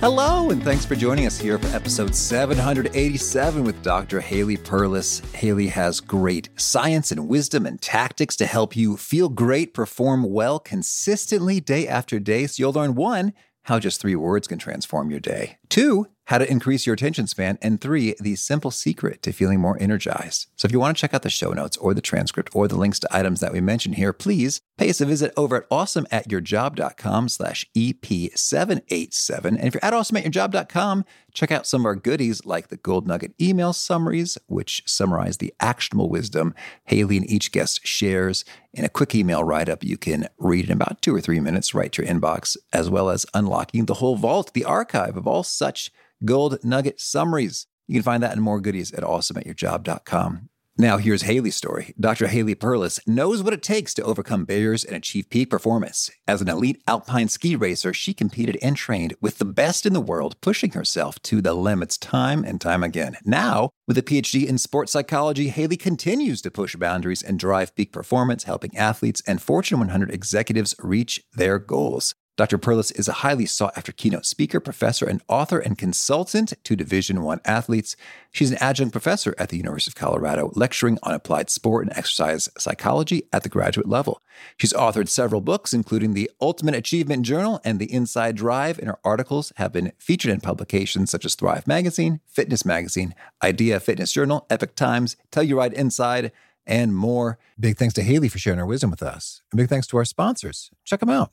Hello, and thanks for joining us here for episode 787 with Dr. Haley Perlus. Haley has great science and wisdom and tactics to help you feel great, perform well consistently day after day. So you'll learn one, how just three words can transform your day. Two, how to increase your attention span, and three, the simple secret to feeling more energized. So if you want to check out the show notes or the transcript or the links to items that we mentioned here, please pay us a visit over at awesomeatyourjob.com slash EP787. And if you're at awesomeatyourjob.com, check out some of our goodies like the Gold Nugget email summaries, which summarize the actionable wisdom Haley and each guest shares in a quick email write-up you can read in about two or three minutes right to your inbox, as well as unlocking the whole vault, the archive of all such gold nugget summaries. You can find that and more goodies at awesomeatyourjob.com. Now, here's Haley's story. Dr. Haley Perlus knows what it takes to overcome barriers and achieve peak performance. As an elite alpine ski racer, she competed and trained with the best in the world, pushing herself to the limits time and time again. Now, with a PhD in sports psychology, Haley continues to push boundaries and drive peak performance, helping athletes and Fortune 100 executives reach their goals. Dr. Perlus is a highly sought after keynote speaker, professor, and author and consultant to Division One athletes. She's an adjunct professor at the University of Colorado, lecturing on applied sport and exercise psychology at the graduate level. She's authored several books, including the Ultimate Achievement Journal and the Inside Drive, and her articles have been featured in publications such as Thrive Magazine, Fitness Magazine, Idea Fitness Journal, Epoch Times, Telluride Inside, and more. Big thanks to Haley for sharing her wisdom with us. And big thanks to our sponsors. Check them out.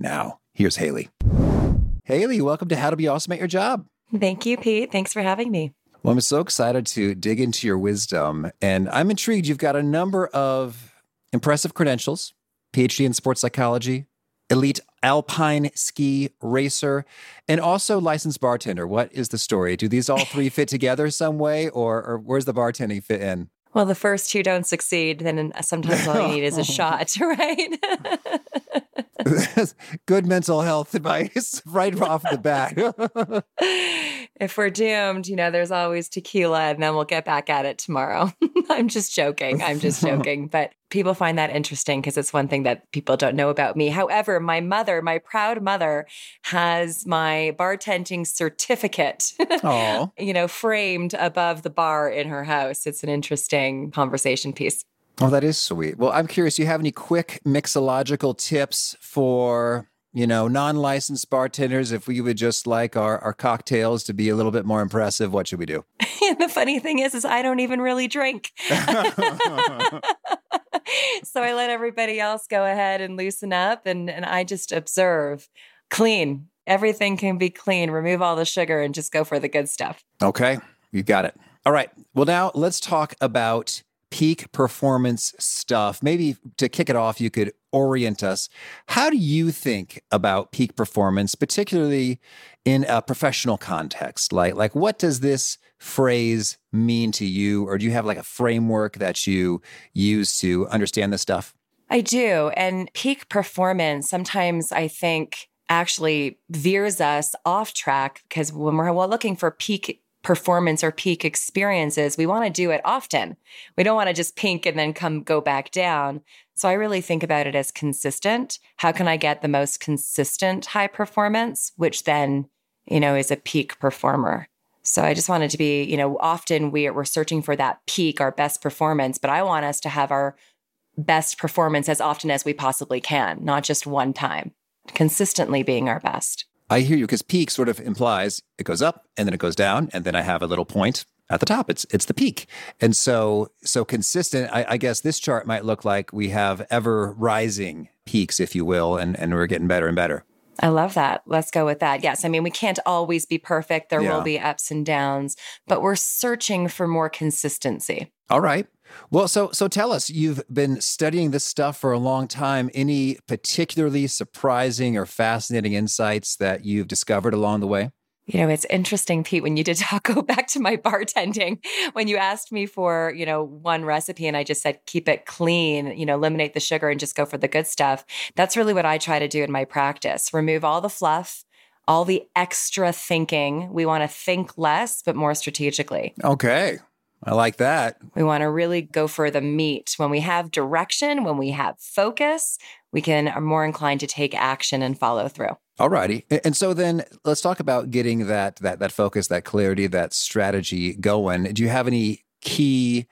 Now, here's Haley. Haley, welcome to How to Be Awesome at Your Job. Thank you, Pete. Thanks for having me. Well, I'm so excited to dig into your wisdom, and I'm intrigued. You've got a number of impressive credentials PhD in sports psychology, elite alpine ski racer, and also licensed bartender. What is the story? Do these all three fit together some way, or, or where's the bartending fit in? Well, the first two don't succeed, then sometimes all you need is a shot, right? Good mental health advice right off the bat. if we're doomed, you know, there's always tequila and then we'll get back at it tomorrow. I'm just joking. I'm just joking. But people find that interesting because it's one thing that people don't know about me. However, my mother, my proud mother, has my bartending certificate, you know, framed above the bar in her house. It's an interesting conversation piece. Oh, that is sweet. Well, I'm curious, do you have any quick mixological tips for, you know, non-licensed bartenders if we would just like our, our cocktails to be a little bit more impressive, what should we do? the funny thing is is I don't even really drink. so I let everybody else go ahead and loosen up and and I just observe. Clean. Everything can be clean. Remove all the sugar and just go for the good stuff. Okay. You got it. All right. Well, now let's talk about peak performance stuff. Maybe to kick it off, you could orient us. How do you think about peak performance, particularly in a professional context? Like, like what does this phrase mean to you? Or do you have like a framework that you use to understand this stuff? I do. And peak performance, sometimes I think actually veers us off track because when we're well, looking for peak performance or peak experiences, we want to do it often. We don't want to just pink and then come go back down. So I really think about it as consistent. How can I get the most consistent high performance, which then, you know, is a peak performer? So I just wanted to be, you know, often we, we're searching for that peak, our best performance, but I want us to have our best performance as often as we possibly can, not just one time, consistently being our best. I hear you because peak sort of implies it goes up and then it goes down and then I have a little point at the top. It's it's the peak, and so so consistent. I, I guess this chart might look like we have ever rising peaks, if you will, and and we're getting better and better. I love that. Let's go with that. Yes. I mean, we can't always be perfect. There yeah. will be ups and downs, but we're searching for more consistency. All right. Well, so so tell us, you've been studying this stuff for a long time. Any particularly surprising or fascinating insights that you've discovered along the way? You know, it's interesting, Pete, when you did talk, go back to my bartending, when you asked me for, you know, one recipe and I just said, keep it clean, you know, eliminate the sugar and just go for the good stuff. That's really what I try to do in my practice. Remove all the fluff, all the extra thinking. We want to think less, but more strategically. Okay. I like that. We want to really go for the meat. When we have direction, when we have focus, we can are more inclined to take action and follow through. All righty. And so then let's talk about getting that that that focus, that clarity, that strategy going. Do you have any key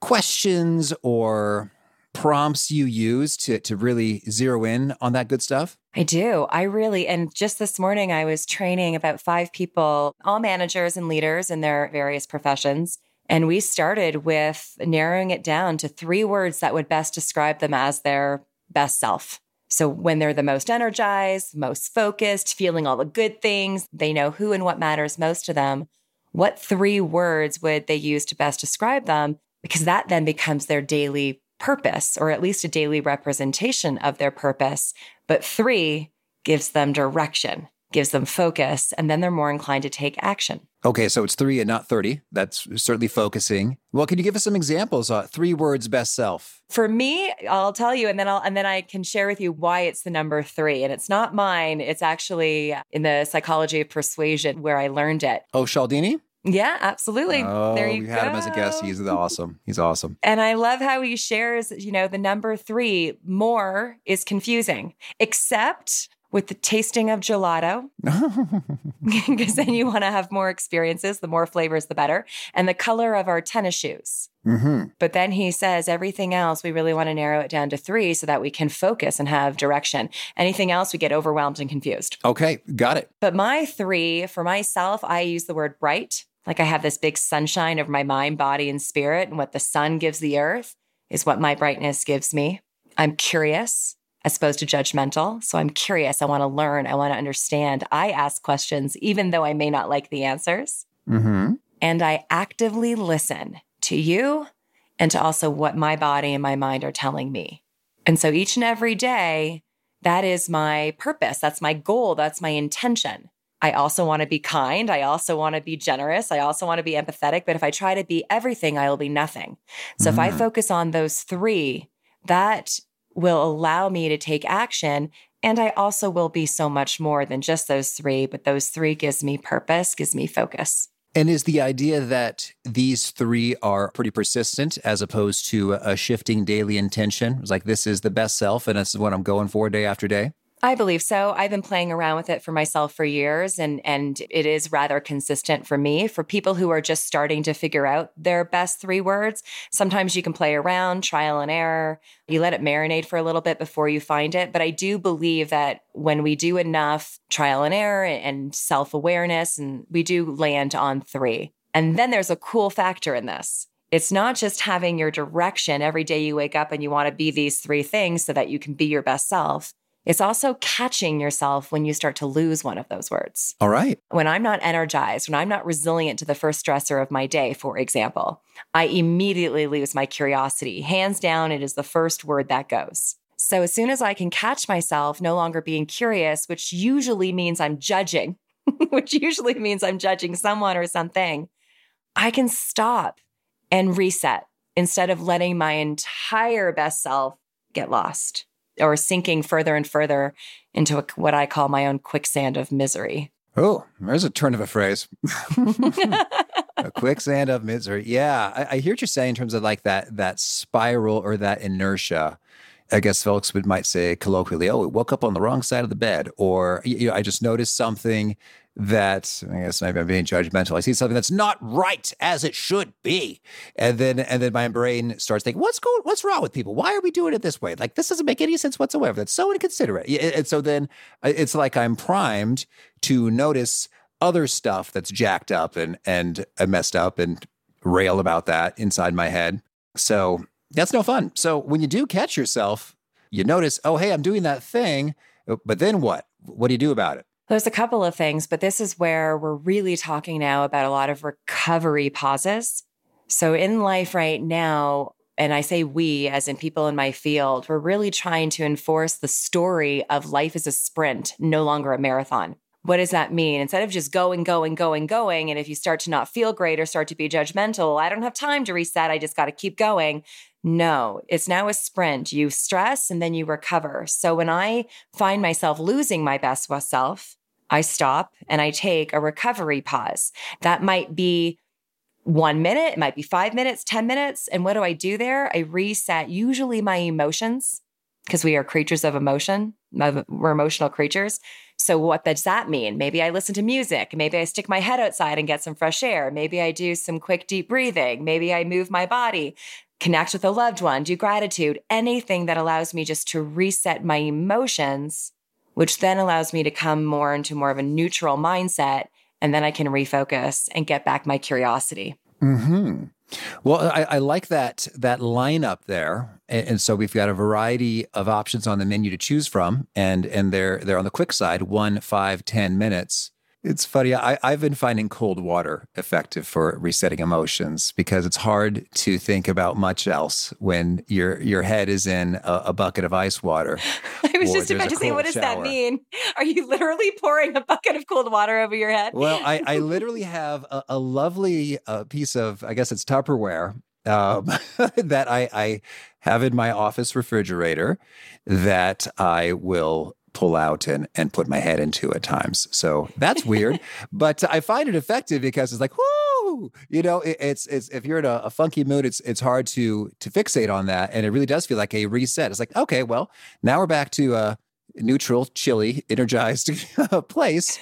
questions or prompts you use to to really zero in on that good stuff? I do. I really and just this morning I was training about 5 people, all managers and leaders in their various professions and we started with narrowing it down to three words that would best describe them as their best self. So when they're the most energized, most focused, feeling all the good things, they know who and what matters most to them. What three words would they use to best describe them? Because that then becomes their daily purpose, or at least a daily representation of their purpose. But three gives them direction gives them focus, and then they're more inclined to take action. Okay, so it's three and not 30. That's certainly focusing. Well, can you give us some examples? Uh, three words best self. For me, I'll tell you, and then I'll and then I can share with you why it's the number three. And it's not mine. It's actually in the psychology of persuasion where I learned it. Oh, Cialdini? Yeah, absolutely. Oh, there you had him as a guest. He's awesome. He's awesome. And I love how he shares, you know, the number three, more is confusing, except with the tasting of gelato, because then you want to have more experiences. The more flavors, the better. And the color of our tennis shoes. Mm-hmm. But then he says everything else, we really want to narrow it down to three so that we can focus and have direction. Anything else, we get overwhelmed and confused. Okay, got it. But my three, for myself, I use the word bright. Like I have this big sunshine over my mind, body, and spirit. And what the sun gives the earth is what my brightness gives me. I'm curious as opposed to judgmental. So I'm curious. I want to learn. I want to understand. I ask questions, even though I may not like the answers. Mm-hmm. And I actively listen to you and to also what my body and my mind are telling me. And so each and every day, that is my purpose. That's my goal. That's my intention. I also want to be kind. I also want to be generous. I also want to be empathetic. But if I try to be everything, I will be nothing. So mm. if I mm. focus on those three, that will allow me to take action. And I also will be so much more than just those three, but those three gives me purpose, gives me focus. And is the idea that these three are pretty persistent as opposed to a shifting daily intention? It's like this is the best self and this is what I'm going for day after day? I believe so. I've been playing around with it for myself for years and and it is rather consistent for me. For people who are just starting to figure out their best three words, sometimes you can play around, trial and error. You let it marinate for a little bit before you find it, but I do believe that when we do enough trial and error and self-awareness and we do land on 3. And then there's a cool factor in this. It's not just having your direction every day you wake up and you want to be these three things so that you can be your best self it's also catching yourself when you start to lose one of those words. All right. When I'm not energized, when I'm not resilient to the first stressor of my day, for example, I immediately lose my curiosity. Hands down, it is the first word that goes. So as soon as I can catch myself no longer being curious, which usually means I'm judging, which usually means I'm judging someone or something, I can stop and reset instead of letting my entire best self get lost or sinking further and further into a, what I call my own quicksand of misery. Oh, there's a turn of a phrase. a quicksand of misery. Yeah, I, I, hear what you're saying in terms of like that that spiral or that inertia. I guess folks would might say colloquially, "Oh, we woke up on the wrong side of the bed," or you know, I just noticed something that I guess maybe I'm being judgmental. I see something that's not right as it should be, and then and then my brain starts thinking, "What's going? What's wrong with people? Why are we doing it this way? Like this doesn't make any sense whatsoever. That's so inconsiderate." And so then uh, it's like I'm primed to notice other stuff that's jacked up and and messed up and rail about that inside my head. So that's no fun. So when you do catch yourself, you notice, "Oh, hey, I'm doing that thing," but then what? What do you do about it? There's a couple of things, but this is where we're really talking now about a lot of recovery pauses. So in life right now, and I say we as in people in my field, we're really trying to enforce the story of life is a sprint, no longer a marathon. What does that mean? Instead of just going, going, going, going, and if you start to not feel great or start to be judgmental, I don't have time to reset, I just got to keep going. No, it's now a sprint. You stress and then you recover. So when I find myself losing my best self, I stop and I take a recovery pause. That might be one minute, it might be five minutes, 10 minutes. And what do I do there? I reset usually my emotions because we are creatures of emotion. We're emotional creatures. So, what does that mean? Maybe I listen to music. Maybe I stick my head outside and get some fresh air. Maybe I do some quick, deep breathing. Maybe I move my body, connect with a loved one, do gratitude, anything that allows me just to reset my emotions which then allows me to come more into more of a neutral mindset. And then I can refocus and get back my curiosity. Hmm. Well, I, I, like that that lineup there, and, and, so we've got a variety of options on the menu to choose from, and and they're they're on the quick side, one, five, ten minutes. It's funny. I, I've been finding cold water effective for resetting emotions because it's hard to think about much else when your your head is in a, a bucket of ice water. I was just about to say, what does shower. that mean? Are you literally pouring a bucket of cold water over your head? Well, I, I literally have a, a lovely uh, piece of, I guess it's Tupperware um, that I, I have in my office refrigerator that I will pull out and and put my head into at times. So that's weird, but I find it effective because it's like, whoo, you know, it, it's it's if you're in a, a, funky mood, it's it's hard to to fixate on that, and it really does feel like a reset. It's like, okay, well, now we're back to uh, neutral, chilly, energized place.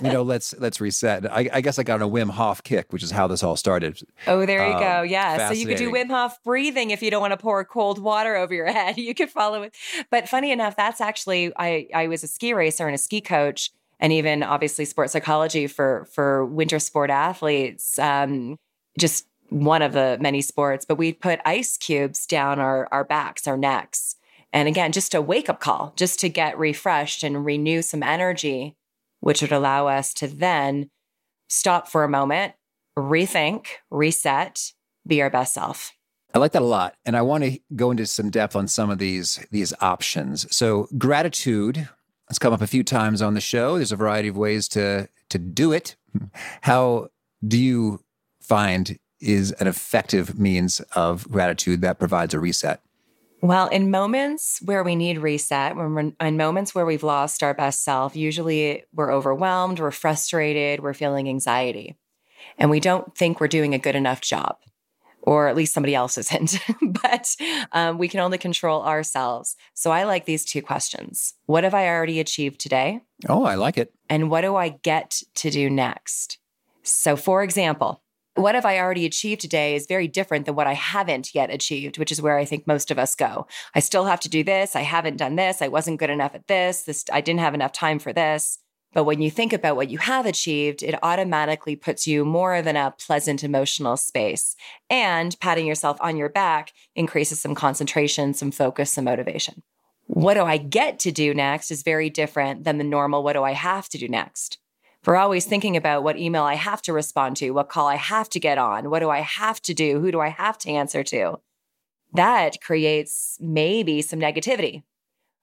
you know, let's let's reset. I, I, guess I got a Wim Hof kick, which is how this all started. Oh, there you um, go. Yeah, so you could do Wim Hof breathing if you don't want to pour cold water over your head. You could follow it. But funny enough, that's actually I I was a ski racer and a ski coach, and even obviously sports psychology for for winter sport athletes. Um, just one of the many sports, but we put ice cubes down our our backs, our necks and again, just a wake up call, just to get refreshed and renew some energy, which would allow us to then stop for a moment, rethink, reset, be our best self. I like that a lot. And I want to go into some depth on some of these these options. So gratitude has come up a few times on the show. There's a variety of ways to to do it. How do you find is an effective means of gratitude that provides a reset? Well, in moments where we need reset, when we're in moments where we've lost our best self, usually we're overwhelmed, we're frustrated, we're feeling anxiety, and we don't think we're doing a good enough job, or at least somebody else isn't. but um, we can only control ourselves. So I like these two questions What have I already achieved today? Oh, I like it. And what do I get to do next? So, for example, what have I already achieved today is very different than what I haven't yet achieved, which is where I think most of us go. I still have to do this. I haven't done this. I wasn't good enough at this. This I didn't have enough time for this. But when you think about what you have achieved, it automatically puts you more than a pleasant emotional space. And patting yourself on your back increases some concentration, some focus, some motivation. What do I get to do next is very different than the normal what do I have to do next for always thinking about what email I have to respond to, what call I have to get on, what do I have to do, who do I have to answer to. That creates maybe some negativity.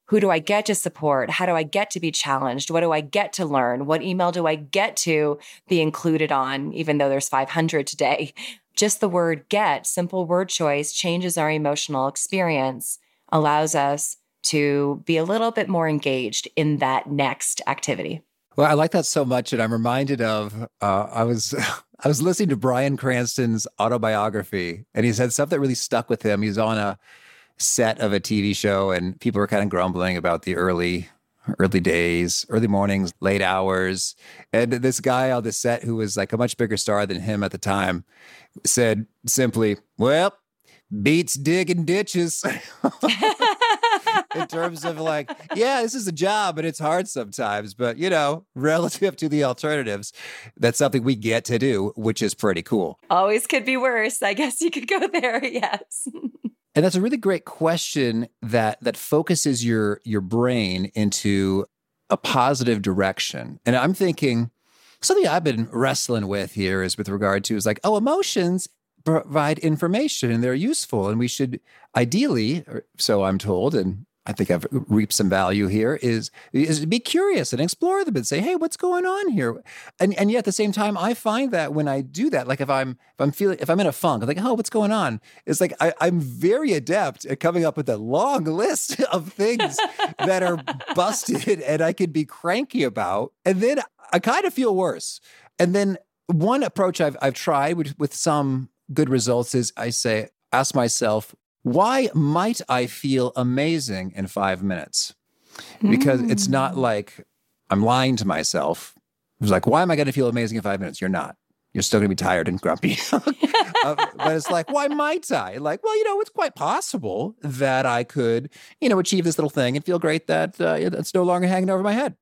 Who do I get to support? How do I get to be challenged? What do I get to learn? What email do I get to be included on, even though there's 500 today? Just the word get, simple word choice, changes our emotional experience, allows us to be a little bit more engaged in that next activity. Well, I like that so much, and I'm reminded of uh, I was I was listening to Bryan Cranston's autobiography, and he said something that really stuck with him. He was on a set of a TV show, and people were kind of grumbling about the early early days, early mornings, late hours, and this guy on the set who was like a much bigger star than him at the time said simply, "Well, beats digging ditches." in terms of like, yeah, this is a job and it's hard sometimes, but you know, relative to the alternatives, that's something we get to do, which is pretty cool. Always could be worse. I guess you could go there. Yes. and that's a really great question that that focuses your your brain into a positive direction. And I'm thinking something I've been wrestling with here is with regard to is like, oh, emotions provide information and they're useful and we should ideally er, so i'm told and I think I've reaped some value here is is be curious and explore them and say, hey, what's going on here? And and yet at the same time, I find that when I do that, like if I'm if I'm feeling if I'm in a funk, I'm like, oh, what's going on? It's like I, I'm very adept at coming up with a long list of things that are busted and I could be cranky about. And then I kind of feel worse. And then one approach I've I've tried with, with some good results is I say, ask myself, why might I feel amazing in five minutes? Because mm. it's not hmm. like I'm lying to myself. It's like, why am I going to feel amazing in five minutes? You're not. You're still going to be tired and grumpy. uh, but it's like, why might I? Like, well, you know, it's quite possible that I could, you know, achieve this little thing and feel great that uh, it's no longer hanging over my head.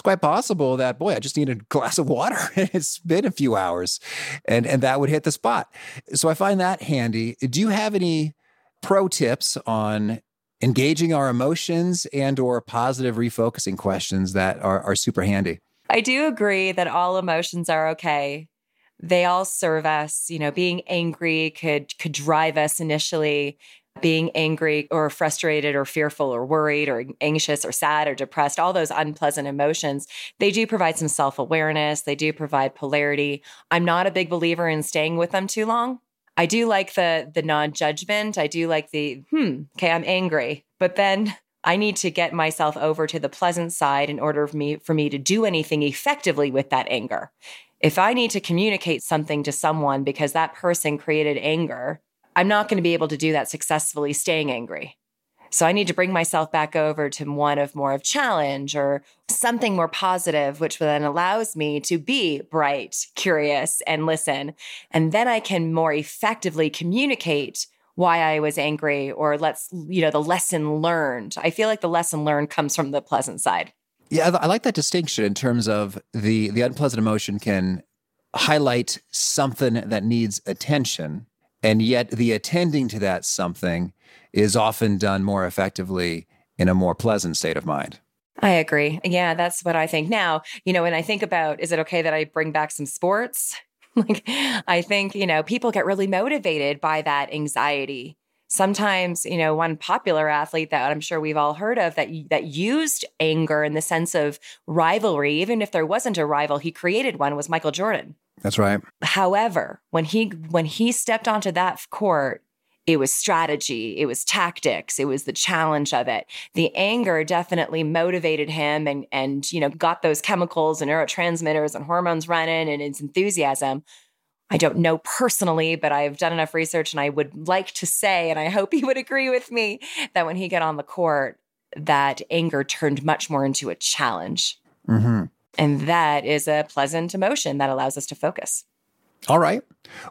It's quite possible that, boy, I just need a glass of water. it's been a few hours and, and that would hit the spot. So I find that handy. Do you have any pro tips on engaging our emotions and or positive refocusing questions that are, are super handy. I do agree that all emotions are okay. They all serve us. You know, being angry could could drive us initially. Being angry or frustrated or fearful or worried or anxious or sad or depressed, all those unpleasant emotions, they do provide some self awareness. They do provide polarity. I'm not a big believer in staying with them too long. I do like the the non-judgment. I do like the hmm, okay, I'm angry. But then I need to get myself over to the pleasant side in order for me for me to do anything effectively with that anger. If I need to communicate something to someone because that person created anger, I'm not going to be able to do that successfully staying angry. So I need to bring myself back over to one of more of challenge or something more positive, which then allows me to be bright, curious, and listen. And then I can more effectively communicate why I was angry or let's, you know, the lesson learned. I feel like the lesson learned comes from the pleasant side. Yeah, I like that distinction in terms of the the unpleasant emotion can highlight something that needs attention and yet the attending to that something is often done more effectively in a more pleasant state of mind. I agree. Yeah, that's what I think. Now, you know, when I think about is it okay that I bring back some sports? like I think, you know, people get really motivated by that anxiety. Sometimes, you know, one popular athlete that I'm sure we've all heard of that that used anger in the sense of rivalry, even if there wasn't a rival, he created one was Michael Jordan. That's right. However, when he when he stepped onto that court, it was strategy, it was tactics, it was the challenge of it. The anger definitely motivated him and and you know got those chemicals and neurotransmitters and hormones running and his enthusiasm. I don't know personally, but I've done enough research and I would like to say, and I hope he would agree with me, that when he got on the court, that anger turned much more into a challenge. Mm-hmm. And that is a pleasant emotion that allows us to focus. All right.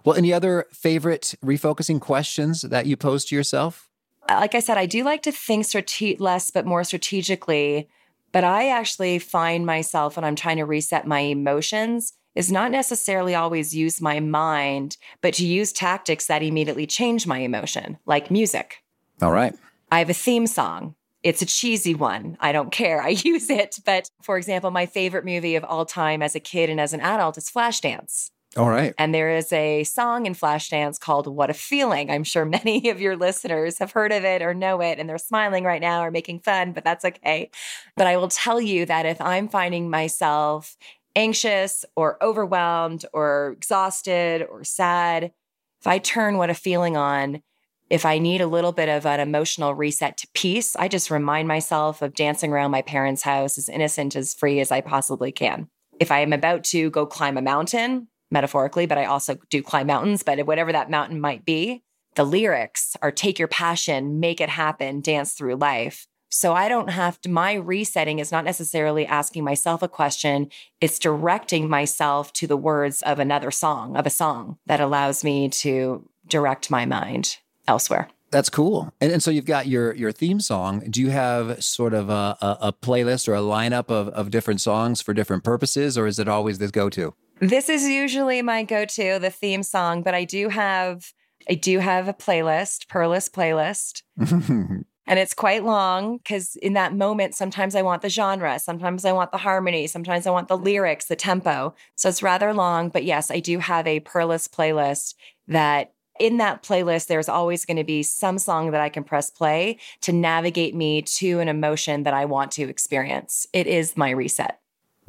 Well, any other favorite refocusing questions that you pose to yourself? Uh, like I said, I do like to think strate- less, but more strategically. But I actually find myself when I'm trying to reset my emotions is not necessarily always use my mind, but to use tactics that immediately change my emotion, like music. All right. I have a theme song it's a cheesy one. I don't care. I use it. But for example, my favorite movie of all time as a kid and as an adult is Flashdance. All right. And there is a song in Flashdance called What a Feeling. I'm sure many of your listeners have heard of it or know it, and they're smiling right now or making fun, but that's okay. But I will tell you that if I'm finding myself anxious or overwhelmed or exhausted or sad, if I turn What a Feeling on, If I need a little bit of an emotional reset to peace, I just remind myself of dancing around my parents' house as innocent, as free as I possibly can. If I am about to go climb a mountain, metaphorically, but I also do climb mountains, but whatever that mountain might be, the lyrics are take your passion, make it happen, dance through life. So I don't have to, my resetting is not necessarily asking myself a question. It's directing myself to the words of another song, of a song that allows me to direct my mind elsewhere. That's cool. And, and so you've got your your theme song. Do you have sort of a, a, a playlist or a lineup of, of different songs for different purposes, or is it always this go to? This is usually my go to, the theme song, but I do have I do have a playlist, Perlus playlist. and it's quite long because in that moment, sometimes I want the genre, sometimes I want the harmony, sometimes I want the lyrics, the tempo. So it's rather long, but yes, I do have a Perlus playlist that in that playlist, there's always going to be some song that I can press play to navigate me to an emotion that I want to experience. It is my reset.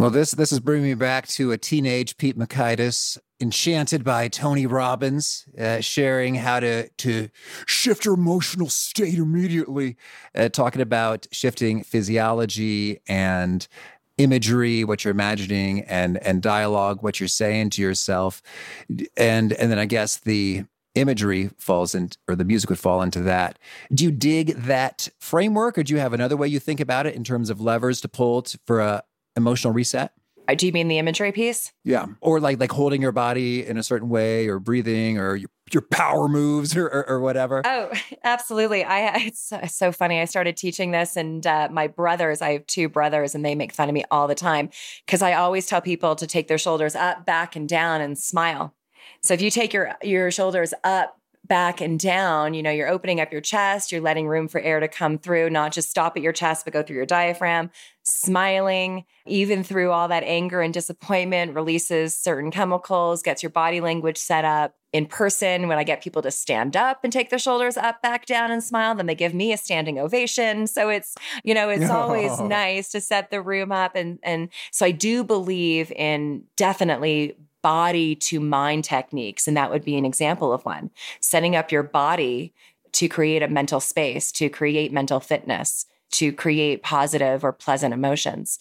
Well, this this is bringing me back to a teenage Pete Mockaitis, enchanted by Tony Robbins, uh, sharing how to to shift your emotional state immediately, uh, talking about shifting physiology and imagery, what you're imagining, and and dialogue, what you're saying to yourself, and and then I guess the imagery falls in or the music would fall into that. Do you dig that framework or do you have another way you think about it in terms of levers to pull to, for a emotional reset? Uh, do you mean the imagery piece? Yeah. Or like like holding your body in a certain way or breathing or your, your power moves or, or, or whatever? Oh absolutely. I it's so funny. I started teaching this and uh, my brothers i have two brothers and they make fun of me all the time because i always tell people to take their shoulders up back and down and smile so if you take your your shoulders up, back and down, you know, you're opening up your chest, you're letting room for air to come through, not just stop at your chest but go through your diaphragm, smiling, even through all that anger and disappointment, releases certain chemicals, gets your body language set up. In person, when I get people to stand up and take their shoulders up, back down, and smile, then they give me a standing ovation. So it's, you know, it's always nice to set the room up. And and so I do believe in definitely body to mind techniques. And that would be an example of one. Setting up your body to create a mental space, to create mental fitness, to create positive or pleasant emotions.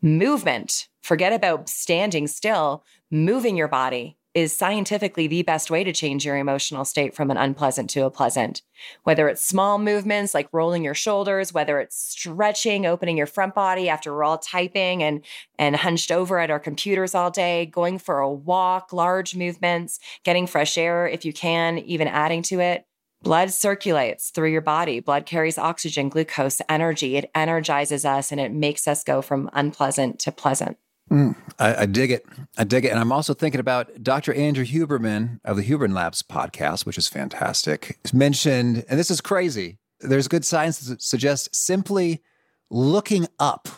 Movement, forget about standing still, moving your body, is scientifically the best way to change your emotional state from an unpleasant to a pleasant. Whether it's small movements like rolling your shoulders, whether it's stretching, opening your front body after we're all typing and, and hunched over at our computers all day, going for a walk, large movements, getting fresh air if you can, even adding to it. Blood circulates through your body. Blood carries oxygen, glucose, energy. It energizes us and it makes us go from unpleasant to pleasant. Mm, I, I, dig it. I dig it. And I'm also thinking about Dr. Andrew Huberman of the Huberman Labs podcast, which is fantastic. mentioned, and this is crazy, there's good science that suggests simply looking up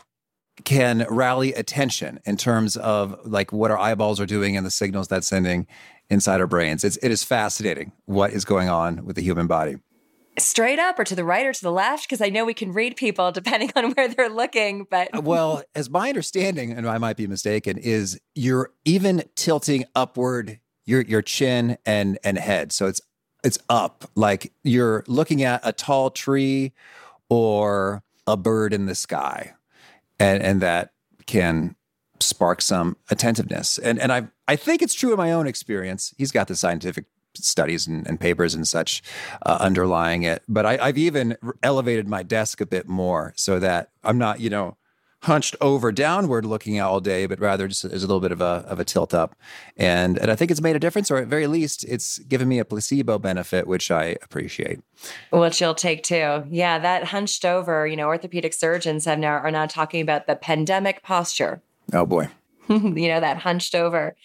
can rally attention in terms of like what our eyeballs are doing and the signals that's sending inside our brains. It's, it is fascinating what is going on with the human body straight up or to the right or to the left? Because I know we can read people depending on where they're looking. But uh, well, as my understanding, and I might be mistaken, is you're even tilting upward your your chin and and head, so it's it's up, like you're looking at a tall tree or a bird in the sky, and and that can spark some attentiveness. And and I I think it's true in my own experience. He's got the scientific studies and, and papers and such uh, underlying it. But I, I've even elevated my desk a bit more so that I'm not, you know, hunched over downward looking all day, but rather just there's a little bit of a of a tilt up. And and I think it's made a difference, or at very least, it's given me a placebo benefit, which I appreciate. Which you'll take too. Yeah, that hunched over, you know, orthopedic surgeons have now are now talking about the pandemic posture. Oh boy. you know, that hunched over.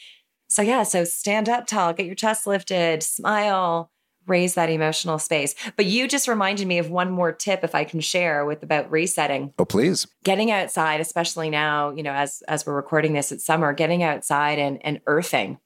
So, yeah, so stand up tall, get your chest lifted, smile, raise that emotional space. But you just reminded me of one more tip if I can share with about resetting. Oh, please. Getting outside, especially now, you know, as as we're recording this it's summer, getting outside and and earthing.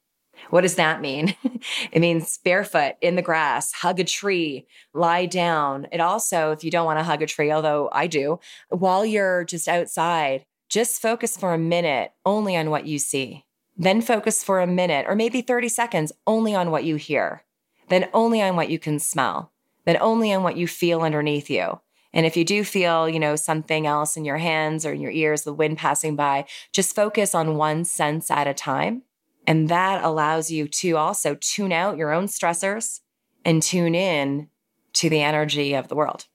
What does that mean? it means barefoot in the grass, hug a tree, lie down. It also, if you don't want to hug a tree, although I do, while you're just outside, just focus for a minute only on what you see. Then focus for a minute or maybe 30 seconds only on what you hear, then only on what you can smell, then only on what you feel underneath you. And if you do feel, you know, something else in your hands or in your ears, the wind passing by, just focus on one sense at a time. And that allows you to also tune out your own stressors and tune in to the energy of the world,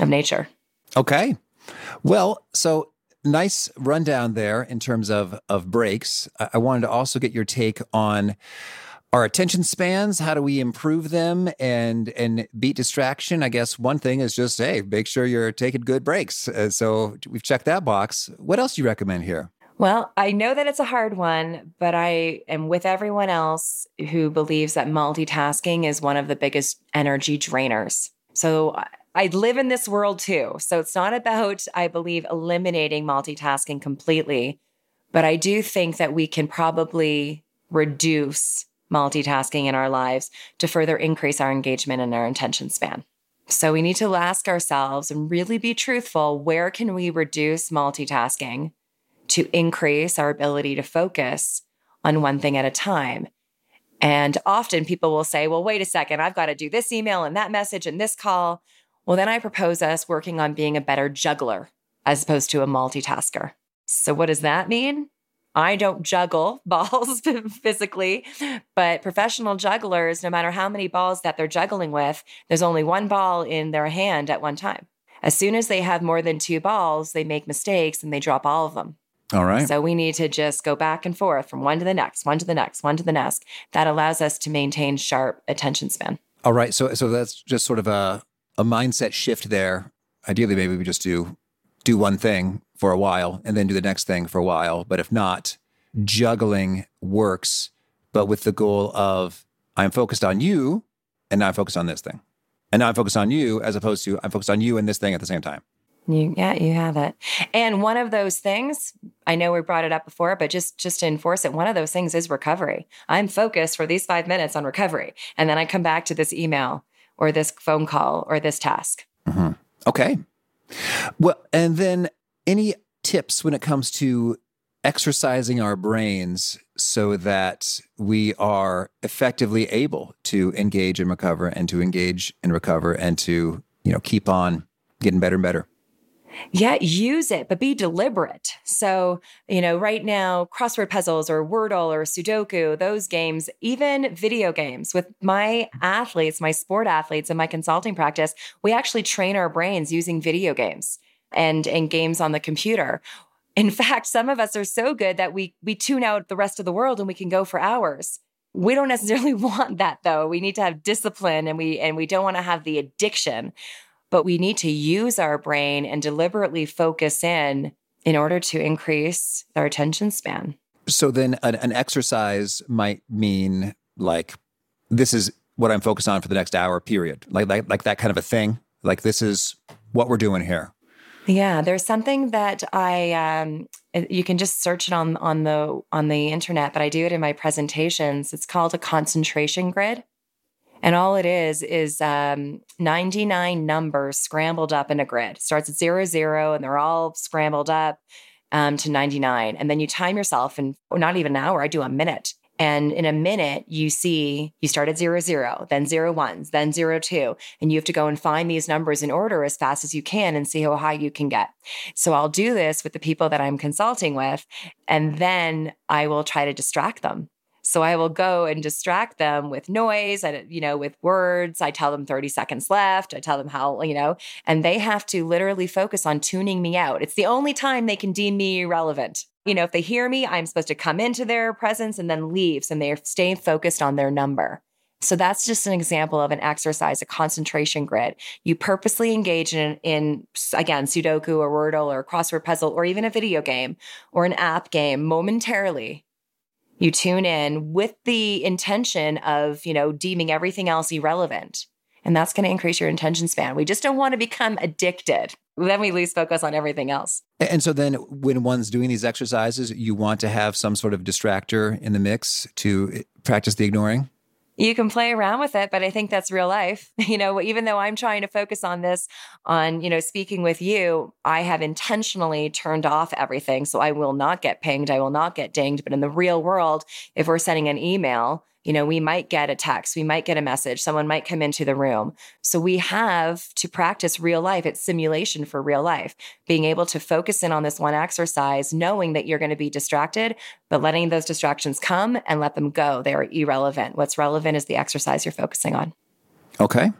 of nature. Okay. Well, so nice rundown there in terms of of breaks. I wanted to also get your take on our attention spans how do we improve them and and beat distraction i guess one thing is just hey make sure you're taking good breaks uh, so we've checked that box what else do you recommend here well, I know that it's a hard one, but I am with everyone else who believes that multitasking is one of the biggest energy drainers. So I live in this world too. So it's not about, I believe, eliminating multitasking completely, but I do think that we can probably reduce multitasking in our lives to further increase our engagement and our attention span. So we need to ask ourselves and really be truthful where can we reduce multitasking? to increase our ability to focus on one thing at a time. And often people will say, well, wait a second, I've got to do this email and that message and this call. Well, then I propose us working on being a better juggler as opposed to a multitasker. So, what does that mean? I don't juggle balls physically, but professional jugglers, no matter how many balls that they're juggling with, there's only one ball in their hand at one time. As soon as they have more than two balls, they make mistakes and they drop all of them. All right. So we need to just go back and forth from one to the next, one to the next, one to the next. That allows us to maintain sharp attention span. All right. So so that's just sort of a a mindset shift there. Ideally, maybe we just do do one thing for a while and then do the next thing for a while. But if not, juggling works, but with the goal of I'm focused on you and now I'm focused on this thing. And now I'm focused on you as opposed to I'm focused on you and this thing at the same time. You, yeah, you have it. And one of those things, I know we brought it up before, but just just to enforce it, one of those things is recovery. I'm focused for these five minutes on recovery, and then I come back to this email or this phone call or this task. Mm-hmm. Okay. Well, and then any tips when it comes to exercising our brains so that we are effectively able to engage and recover and to engage and recover and to you know keep on getting better and better yeah, use it, but be deliberate. So, you know, right now, crossword puzzles or Wordle or Sudoku, those games, even video games with my athletes, my sport athletes and my consulting practice, we actually train our brains using video games and, and games on the computer. In fact, some of us are so good that we we tune out the rest of the world and we can go for hours. We don't necessarily want that though. We need to have discipline and we and we don't want to have the addiction but we need to use our brain and deliberately focus in in order to increase our attention span. So then an, an, exercise might mean like this is what I'm focused on for the next hour period. Like like like that kind of a thing. Like this is what we're doing here. Yeah, there's something that I um, you can just search it on on the on the internet, but I do it in my presentations. It's called a concentration grid. And all it is is um, 99 numbers scrambled up in a grid. Starts at zero, zero, and they're all scrambled up um, to 99. And then you time yourself in not even an hour, I do a minute. And in a minute, you see you start at zero, zero, then zero ones, then zero two. And you have to go and find these numbers in order as fast as you can and see how high you can get. So I'll do this with the people that I'm consulting with. And then I will try to distract them so I will go and distract them with noise and, you know, with words. I tell them 30 seconds left. I tell them how, you know, and they have to literally focus on tuning me out. It's the only time they can deem me irrelevant. You know, if they hear me, I'm supposed to come into their presence and then leave. So they're staying focused on their number. So that's just an example of an exercise, a concentration grid. You purposely engage in, in again, Sudoku or Wordle or crossword puzzle or even a video game or an app game momentarily you tune in with the intention of, you know, deeming everything else irrelevant. And that's going to increase your attention span. We just don't want to become addicted. Then we lose focus on everything else. And so then when one's doing these exercises, you want to have some sort of distractor in the mix to eh, practice the ignoring? You can play around with it, but I think that's real life. You know, even though I'm trying to focus on this, on, you know, speaking with you, I have intentionally turned off everything. So I will not get pinged. I will not get dinged. But in the real world, if we're sending an email, You know, we might get a text, we might get a message, someone might come into the room. So we have to practice real life. It's simulation for real life. Being able to focus in on this one exercise, knowing that you're going to be distracted, but letting those distractions come and let them go. They're irrelevant. What's relevant is the exercise you're focusing on. Okay.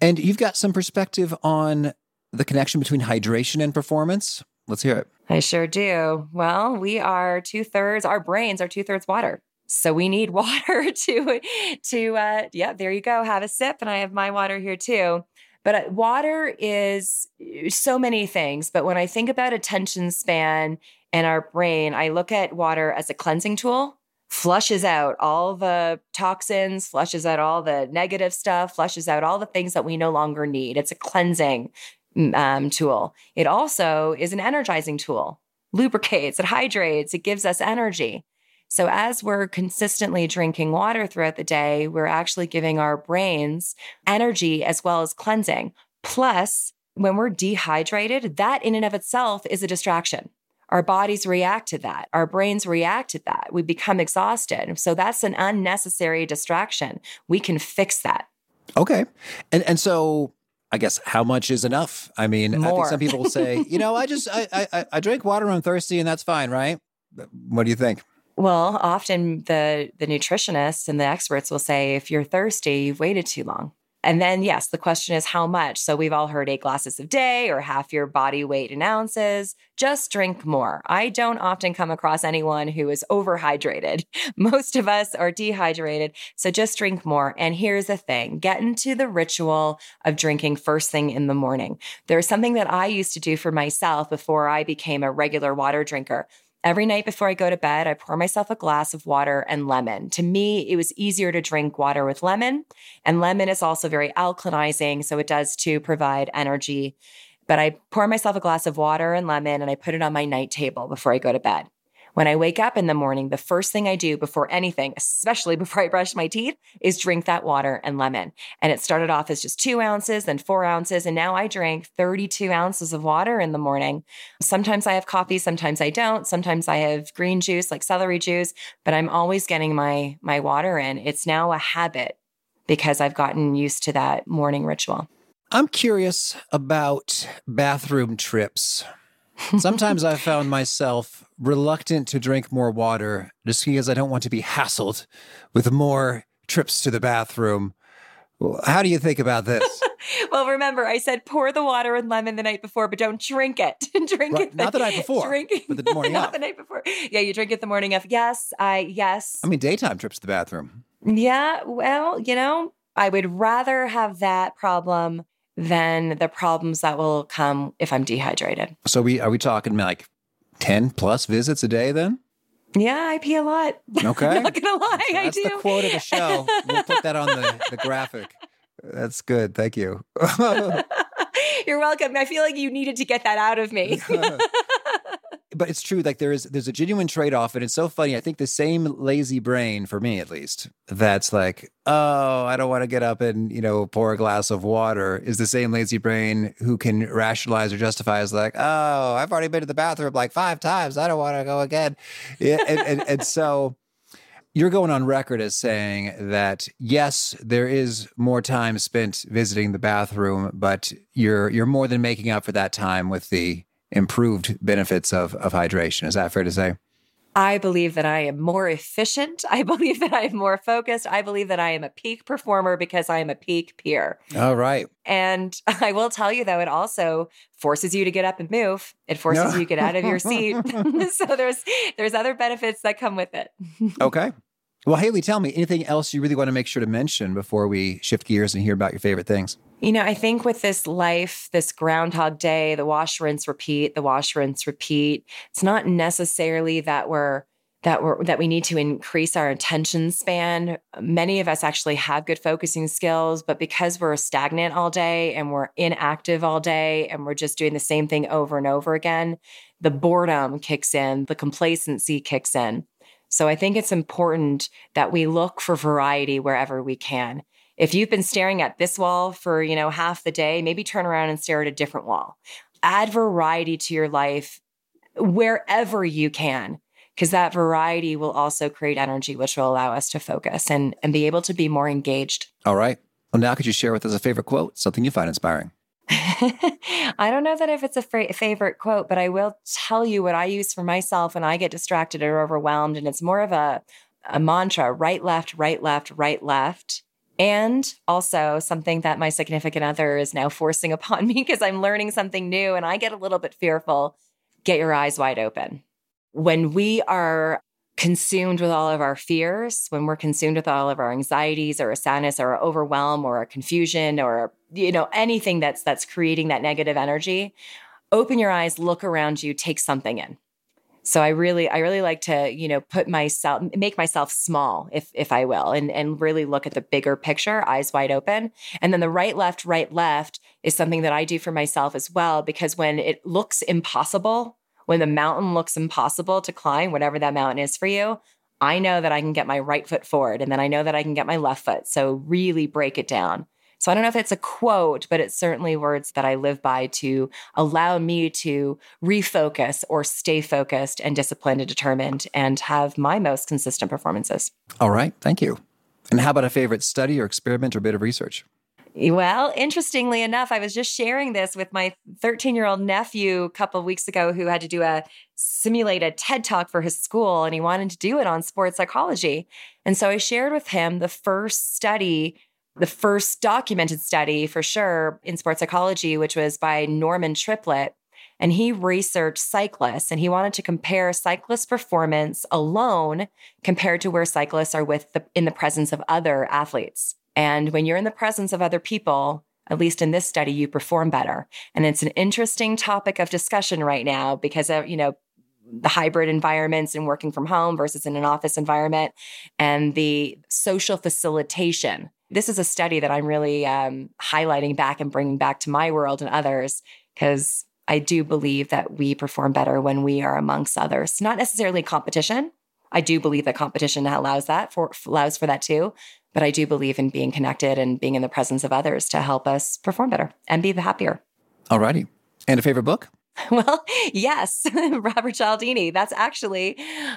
And you've got some perspective on the connection between hydration and performance. Let's hear it. I sure do. Well, we are two thirds, our brains are two thirds water. So we need water to, to, uh, yeah, there you go. Have a sip. And I have my water here too. But uh, water is uh, so many things. But when I think about attention span and our brain, I look at water as a cleansing tool flushes out all the toxins, flushes out all the negative stuff, flushes out all the things that we no longer need. It's a cleansing mm, um, tool. It also is an energizing tool, lubricates, it hydrates, it gives us energy. So, as we're consistently drinking water throughout the day, we're actually giving our brains energy as well as cleansing. Plus, when we're dehydrated, that in and of itself is a distraction. Our bodies react to that. Our brains react to that. We become exhausted. So that's an unnecessary distraction. We can fix that. Okay. And and so I guess how much is enough? I mean, More. I think some people will say, you know, I just I, I I drink water when I'm thirsty and that's fine, right? What do you think? Well, often the the nutritionists and the experts will say if you're thirsty, you've waited too long. And then, yes, the question is how much. So we've all heard eight glasses a day or half your body weight in ounces. Just drink more. I don't often come across anyone who is overhydrated. Most of us are dehydrated. So just drink more. And here's the thing get into the ritual of drinking first thing in the morning. There's something that I used to do for myself before I became a regular water drinker. Every night before I go to bed, I pour myself a glass of water and lemon. To me, it was easier to drink water with lemon. And lemon is also very alkalinizing. So it does to provide energy. But I pour myself a glass of water and lemon and I put it on my night table before I go to bed. When I wake up in the morning, the first thing I do before anything, especially before I brush my teeth, is drink that water and lemon. And it started off as just two ounces, then four ounces. And now I drink 32 ounces of water in the morning. Sometimes I have coffee, sometimes I don't. Sometimes I have green juice like celery juice, but I'm always getting my, my water in. It's now a habit because I've gotten used to that morning ritual. I'm curious about bathroom trips. Sometimes I've found myself reluctant to drink more water just because I don't want to be hassled with more trips to the bathroom. How do you think about this? well, remember, I said pour the water and lemon the night before, but don't drink it. drink right. it. The, not the night before. Drink it, the morning not of. the night before. Yeah, you drink it the morning of. Yes, I yes. I mean, daytime trips to the bathroom. Yeah, well, you know, I would rather have that problem than the problems that will come if I'm dehydrated. So we are we talking like 10 plus visits a day then? Yeah, I pee a lot. Okay. I'm not gonna lie, so I that's do. the quote of the show. We'll put that on the, the graphic. That's good. Thank you. You're welcome. I feel like you needed to get that out of me but it's true like there is there's a genuine trade-off and it's so funny i think the same lazy brain for me at least that's like oh i don't want to get up and you know pour a glass of water is the same lazy brain who can rationalize or justify as like oh i've already been to the bathroom like five times i don't want to go again. Yeah, and, and, and so you're going on record as saying that yes, there is more time spent visiting the bathroom, but you're you're more than making up for that time with the improved benefits of, of hydration. Is that fair to say? I believe that I am more efficient. I believe that I am more focused. I believe that I am a peak performer because I am a peak peer. All right. And I will tell you though, it also forces you to get up and move. It forces no. you to get out of your seat. so there's there's other benefits that come with it. okay. Well, Haley, tell me anything else you really want to make sure to mention before we shift gears and hear about your favorite things. You know, I think with this life, this groundhog day, the wash, rinse, repeat, the wash, rinse, repeat, it's not necessarily that we're that we're that we need to increase our attention span. Many of us actually have good focusing skills, but because we're stagnant all day and we're inactive all day and we're just doing the same thing over and over again, the boredom kicks in, the complacency kicks in. So I think it's important that we look for variety wherever we can. If you've been staring at this wall for, you know, half the day, maybe turn around and stare at a different wall. Add variety to your life wherever you can. because that variety will also create energy, which will allow us to focus and, and be able to be more engaged. All right. Well, now could you share with us a favorite quote, something you find inspiring? I don't know that if it's a fra- favorite quote, but I will tell you what I use for myself when I get distracted or overwhelmed. And it's more of a, a mantra right, left, right, left, right, left. And also something that my significant other is now forcing upon me because I'm learning something new and I get a little bit fearful. Get your eyes wide open. When we are consumed with all of our fears, when we're consumed with all of our anxieties or a sadness or a overwhelm or a confusion or you know anything that's that's creating that negative energy, open your eyes, look around you, take something in. So I really I really like to, you know, put myself make myself small if if I will and and really look at the bigger picture, eyes wide open. And then the right left right left is something that I do for myself as well because when it looks impossible, when the mountain looks impossible to climb, whatever that mountain is for you, I know that I can get my right foot forward and then I know that I can get my left foot. So really break it down. So I don't know if it's a quote, but it's certainly words that I live by to allow me to refocus or stay focused and disciplined and determined and have my most consistent performances. All right. Thank you. And how about a favorite study or experiment or bit of research? Well, interestingly enough, I was just sharing this with my 13 year old nephew a couple of weeks ago who had to do a simulate a TED talk for his school and he wanted to do it on sports psychology. And so I shared with him the first study, the first documented study for sure in sports psychology, which was by Norman Triplett. And he researched cyclists and he wanted to compare cyclist performance alone compared to where cyclists are with the, in the presence of other athletes. And when you're in the presence of other people, at least in this study, you perform better. And it's an interesting topic of discussion right now because of, you know, the hybrid environments and working from home versus in an office environment and the social facilitation. This is a study that I'm really um, highlighting back and bringing back to my world and others because I do believe that we perform better when we are amongst others, not necessarily competition. I do believe that competition allows that for allows for that too, but I do believe in being connected and being in the presence of others to help us perform better and be the happier. All righty. And a favorite book? Well, yes, Robert Cialdini. That's actually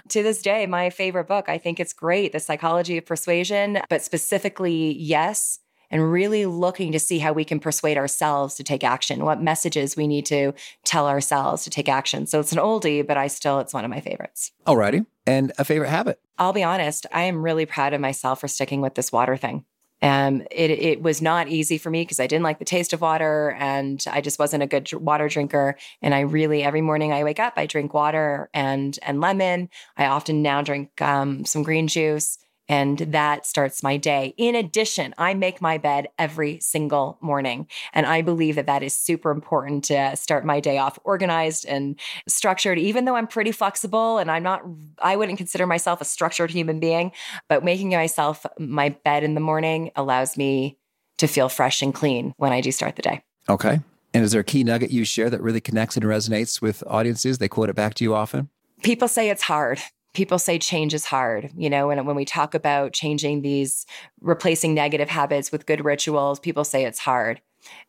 to this day my favorite book. I think it's great, The Psychology of Persuasion, but specifically, yes, and really looking to see how we can persuade ourselves to take action, what messages we need to tell ourselves to take action. So it's an oldie, but I still, it's one of my favorites. Alrighty. And a favorite habit? I'll be honest, I am really proud of myself for sticking with this water thing. Um, it, it was not easy for me because I didn't like the taste of water and I just wasn't a good water drinker. And I really, every morning I wake up, I drink water and, and lemon. I often now drink um, some green juice and that starts my day. In addition, I make my bed every single morning. And I believe that that is super important to start my day off organized and structured, even though I'm pretty flexible and I'm not, I wouldn't consider myself a structured human being. But making myself my bed in the morning allows me to feel fresh and clean when I do start the day. Okay. And is there a key nugget you share that really connects and resonates with audiences? They quote it back to you often? People say it's hard people say change is hard you know when, when we talk about changing these replacing negative habits with good rituals people say it's hard.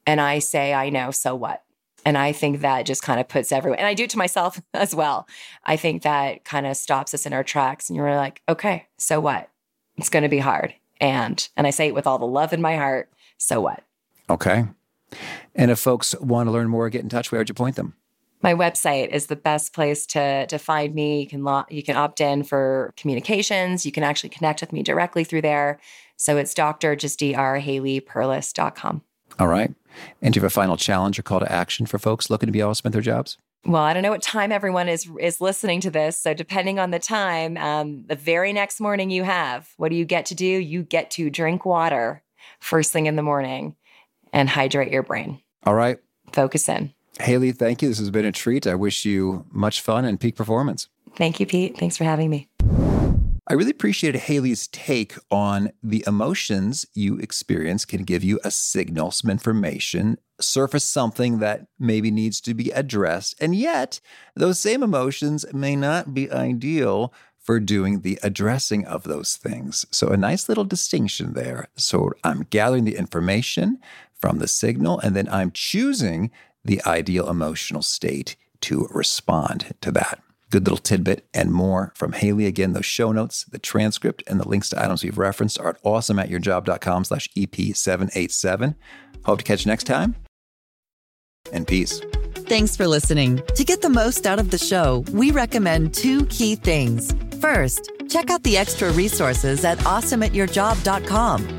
And i say i know so what? And i think that just kind of puts everyone and i do it to myself as well. I think that kind of stops us in our tracks and you're like okay so what? It's going to be hard. And and i say it with all the love in my heart so what? Okay. And if folks want to learn more get in touch where would you point them my website is the best place to to find me. You can lo- you can opt in for communications. You can actually connect with me directly through there. So it's Dr. Just Dr. Haley Perlus.com. All right. And do you have a final challenge or call to action for folks looking to be able to spend their jobs? Well, I don't know what time everyone is is listening to this. So depending on the time, um, the very next morning you have, what do you get to do? You get to drink water first thing in the morning and hydrate your brain. All right. Focus in. Haley, thank you. This has been a treat. I wish you much fun and peak performance. Thank you, Pete. Thanks for having me. I really appreciated Haley's take on the emotions you experience can give you a signal, some information, surface something that maybe needs to be addressed. And yet, those same emotions may not be ideal for doing the addressing of those things. So, a nice little distinction there. So, I'm gathering the information from the signal, and then I'm choosing the ideal emotional state to respond to that. good little tidbit, and more from Haley. Again, those show notes, the transcript, and the links to items we've referenced are at awesomeatyourjob.com slash EP787. Hope to catch you next time, and peace. Thanks for listening. To get the most out of the show, we recommend two key things. First, check out the extra resources at awesomeatyourjob.com.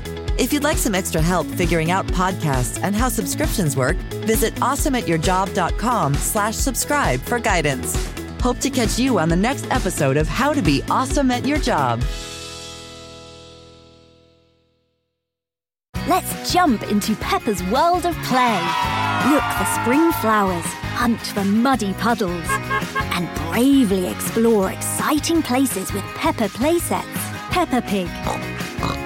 If you'd like some extra help figuring out podcasts and how subscriptions work, visit awesomeatyourjob.com slash subscribe for guidance. Hope to catch you on the next episode of How to Be Awesome at Your Job. Let's jump into Peppa's world of play. Look for spring flowers, hunt for muddy puddles, and bravely explore exciting places with Peppa playsets. Peppa Pig,